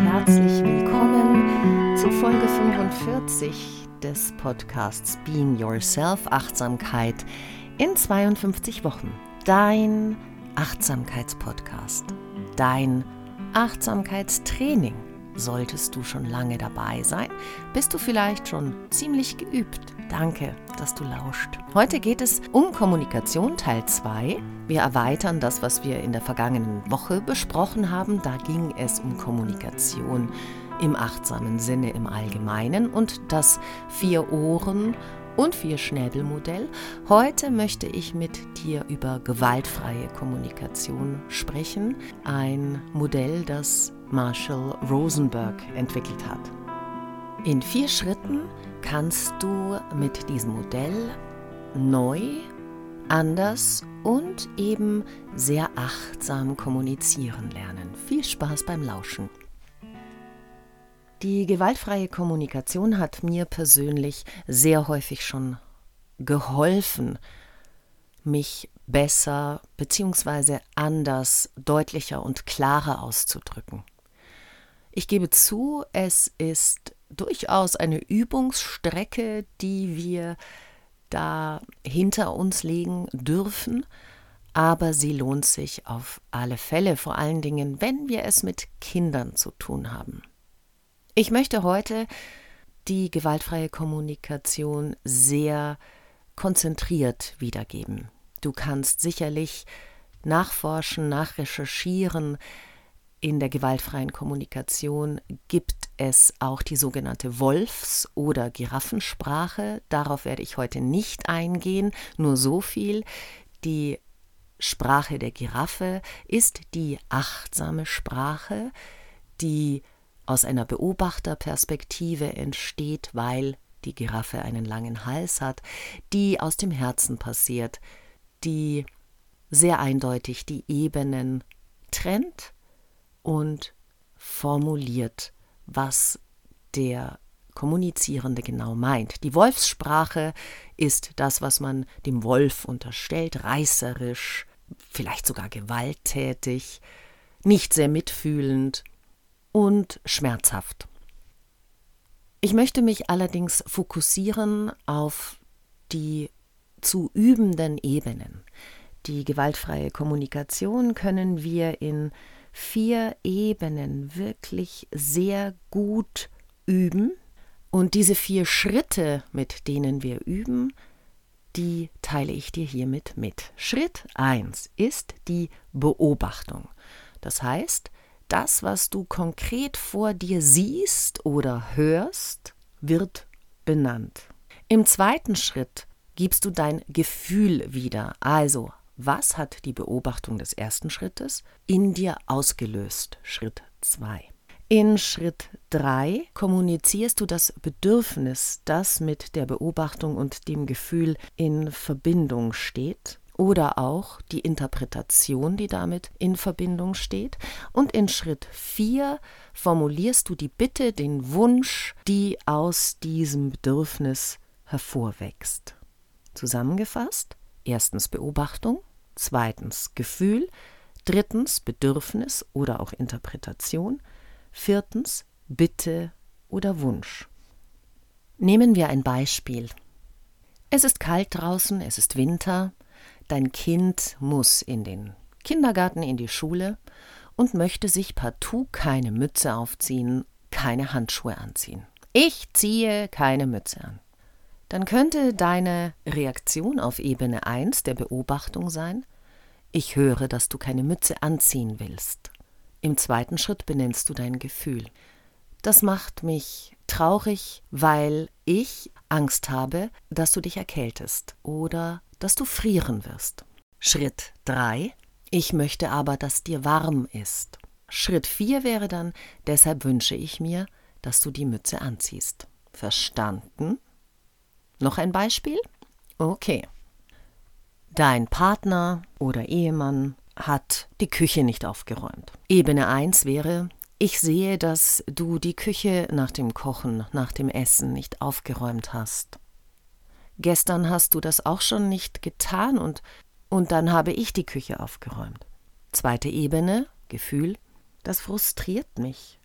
herzlich willkommen zu Folge 45 des Podcasts Being Yourself Achtsamkeit in 52 Wochen. Dein Achtsamkeitspodcast, dein Achtsamkeitstraining. Solltest du schon lange dabei sein? Bist du vielleicht schon ziemlich geübt? Danke, dass du lauscht. Heute geht es um Kommunikation Teil 2. Wir erweitern das, was wir in der vergangenen Woche besprochen haben. Da ging es um Kommunikation im achtsamen Sinne im Allgemeinen und das Vier Ohren und Vier Schnäbel Modell. Heute möchte ich mit dir über gewaltfreie Kommunikation sprechen. Ein Modell, das Marshall Rosenberg entwickelt hat. In vier Schritten kannst du mit diesem Modell neu, anders und eben sehr achtsam kommunizieren lernen. Viel Spaß beim Lauschen. Die gewaltfreie Kommunikation hat mir persönlich sehr häufig schon geholfen, mich besser bzw. anders, deutlicher und klarer auszudrücken. Ich gebe zu, es ist durchaus eine Übungsstrecke, die wir da hinter uns legen dürfen, aber sie lohnt sich auf alle Fälle, vor allen Dingen, wenn wir es mit Kindern zu tun haben. Ich möchte heute die gewaltfreie Kommunikation sehr konzentriert wiedergeben. Du kannst sicherlich nachforschen, nachrecherchieren, in der gewaltfreien Kommunikation gibt es auch die sogenannte Wolfs- oder Giraffensprache. Darauf werde ich heute nicht eingehen, nur so viel. Die Sprache der Giraffe ist die achtsame Sprache, die aus einer Beobachterperspektive entsteht, weil die Giraffe einen langen Hals hat, die aus dem Herzen passiert, die sehr eindeutig die Ebenen trennt und formuliert, was der Kommunizierende genau meint. Die Wolfssprache ist das, was man dem Wolf unterstellt, reißerisch, vielleicht sogar gewalttätig, nicht sehr mitfühlend und schmerzhaft. Ich möchte mich allerdings fokussieren auf die zu übenden Ebenen. Die gewaltfreie Kommunikation können wir in vier Ebenen wirklich sehr gut üben. Und diese vier Schritte, mit denen wir üben, die teile ich dir hiermit mit. Schritt 1 ist die Beobachtung. Das heißt, das, was du konkret vor dir siehst oder hörst, wird benannt. Im zweiten Schritt gibst du dein Gefühl wieder, also was hat die Beobachtung des ersten Schrittes in dir ausgelöst? Schritt 2. In Schritt 3 kommunizierst du das Bedürfnis, das mit der Beobachtung und dem Gefühl in Verbindung steht oder auch die Interpretation, die damit in Verbindung steht. Und in Schritt 4 formulierst du die Bitte, den Wunsch, die aus diesem Bedürfnis hervorwächst. Zusammengefasst, erstens Beobachtung, zweitens Gefühl, drittens Bedürfnis oder auch Interpretation, viertens Bitte oder Wunsch. Nehmen wir ein Beispiel. Es ist kalt draußen, es ist Winter, dein Kind muss in den Kindergarten, in die Schule und möchte sich partout keine Mütze aufziehen, keine Handschuhe anziehen. Ich ziehe keine Mütze an dann könnte deine Reaktion auf Ebene 1 der Beobachtung sein, ich höre, dass du keine Mütze anziehen willst. Im zweiten Schritt benennst du dein Gefühl. Das macht mich traurig, weil ich Angst habe, dass du dich erkältest oder dass du frieren wirst. Schritt 3. Ich möchte aber, dass dir warm ist. Schritt 4 wäre dann, deshalb wünsche ich mir, dass du die Mütze anziehst. Verstanden? Noch ein Beispiel? Okay. Dein Partner oder Ehemann hat die Küche nicht aufgeräumt. Ebene 1 wäre, ich sehe, dass du die Küche nach dem Kochen, nach dem Essen nicht aufgeräumt hast. Gestern hast du das auch schon nicht getan und, und dann habe ich die Küche aufgeräumt. Zweite Ebene, Gefühl, das frustriert mich.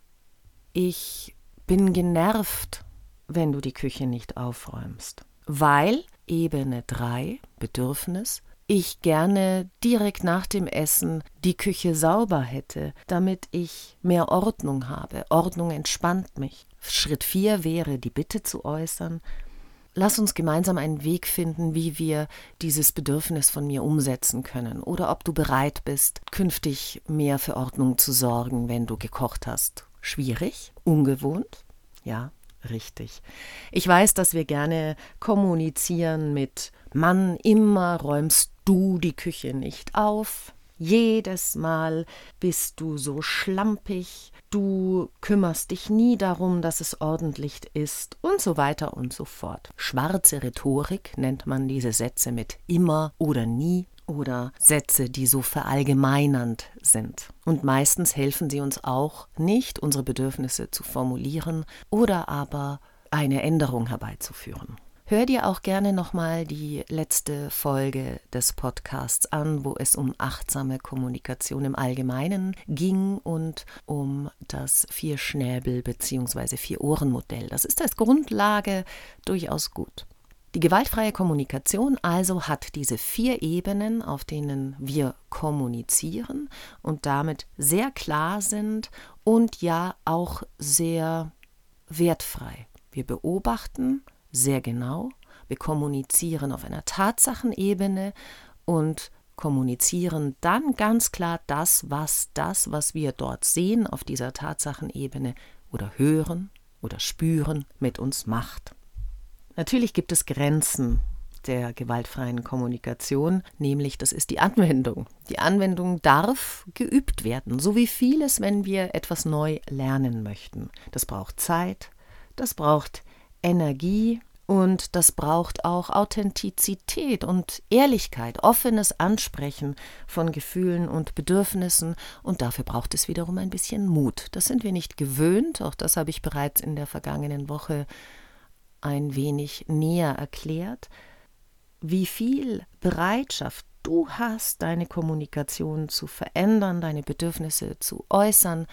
ich bin genervt, wenn du die Küche nicht aufräumst, weil Ebene 3, Bedürfnis, ich gerne direkt nach dem Essen die Küche sauber hätte, damit ich mehr Ordnung habe. Ordnung entspannt mich. Schritt 4 wäre, die Bitte zu äußern. Lass uns gemeinsam einen Weg finden, wie wir dieses Bedürfnis von mir umsetzen können. Oder ob du bereit bist, künftig mehr für Ordnung zu sorgen, wenn du gekocht hast. Schwierig? Ungewohnt? Ja, richtig. Ich weiß, dass wir gerne kommunizieren mit Mann, immer räumst du die Küche nicht auf. Jedes Mal bist du so schlampig, du kümmerst dich nie darum, dass es ordentlich ist und so weiter und so fort. Schwarze Rhetorik nennt man diese Sätze mit immer oder nie oder Sätze, die so verallgemeinernd sind. Und meistens helfen sie uns auch nicht, unsere Bedürfnisse zu formulieren oder aber eine Änderung herbeizuführen. Hör dir auch gerne nochmal die letzte Folge des Podcasts an, wo es um achtsame Kommunikation im Allgemeinen ging und um das Vier-Schnäbel- bzw. Vier-Ohren-Modell. Das ist als Grundlage durchaus gut. Die gewaltfreie Kommunikation also hat diese vier Ebenen, auf denen wir kommunizieren und damit sehr klar sind und ja auch sehr wertfrei. Wir beobachten sehr genau, wir kommunizieren auf einer Tatsachenebene und kommunizieren dann ganz klar das, was das, was wir dort sehen auf dieser Tatsachenebene oder hören oder spüren, mit uns macht. Natürlich gibt es Grenzen der gewaltfreien Kommunikation, nämlich das ist die Anwendung. Die Anwendung darf geübt werden, so wie vieles, wenn wir etwas neu lernen möchten. Das braucht Zeit, das braucht Energie und das braucht auch Authentizität und Ehrlichkeit, offenes Ansprechen von Gefühlen und Bedürfnissen und dafür braucht es wiederum ein bisschen Mut. Das sind wir nicht gewöhnt, auch das habe ich bereits in der vergangenen Woche ein wenig näher erklärt, wie viel Bereitschaft du hast, deine Kommunikation zu verändern, deine Bedürfnisse zu äußern,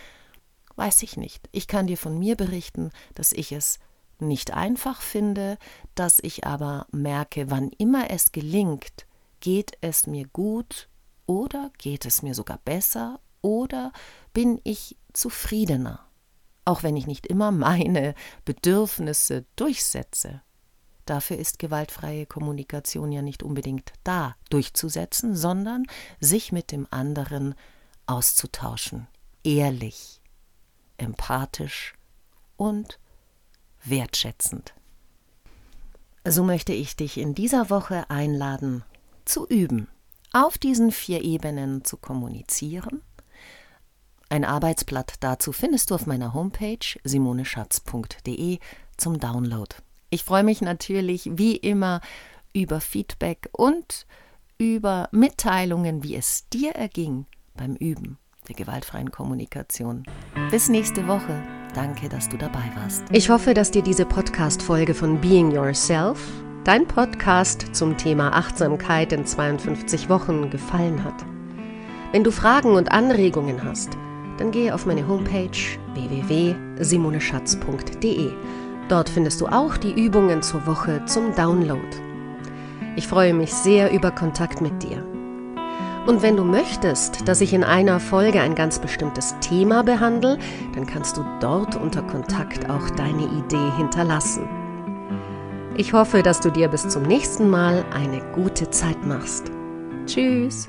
weiß ich nicht. Ich kann dir von mir berichten, dass ich es nicht einfach finde, dass ich aber merke, wann immer es gelingt, geht es mir gut oder geht es mir sogar besser oder bin ich zufriedener auch wenn ich nicht immer meine Bedürfnisse durchsetze. Dafür ist gewaltfreie Kommunikation ja nicht unbedingt da, durchzusetzen, sondern sich mit dem anderen auszutauschen, ehrlich, empathisch und wertschätzend. So möchte ich dich in dieser Woche einladen, zu üben, auf diesen vier Ebenen zu kommunizieren ein Arbeitsblatt dazu findest du auf meiner Homepage simoneschatz.de zum Download. Ich freue mich natürlich wie immer über Feedback und über Mitteilungen, wie es dir erging beim Üben der gewaltfreien Kommunikation. Bis nächste Woche. Danke, dass du dabei warst. Ich hoffe, dass dir diese Podcast-Folge von Being Yourself, dein Podcast zum Thema Achtsamkeit in 52 Wochen, gefallen hat. Wenn du Fragen und Anregungen hast, dann gehe auf meine Homepage www.simoneschatz.de. Dort findest du auch die Übungen zur Woche zum Download. Ich freue mich sehr über Kontakt mit dir. Und wenn du möchtest, dass ich in einer Folge ein ganz bestimmtes Thema behandle, dann kannst du dort unter Kontakt auch deine Idee hinterlassen. Ich hoffe, dass du dir bis zum nächsten Mal eine gute Zeit machst. Tschüss!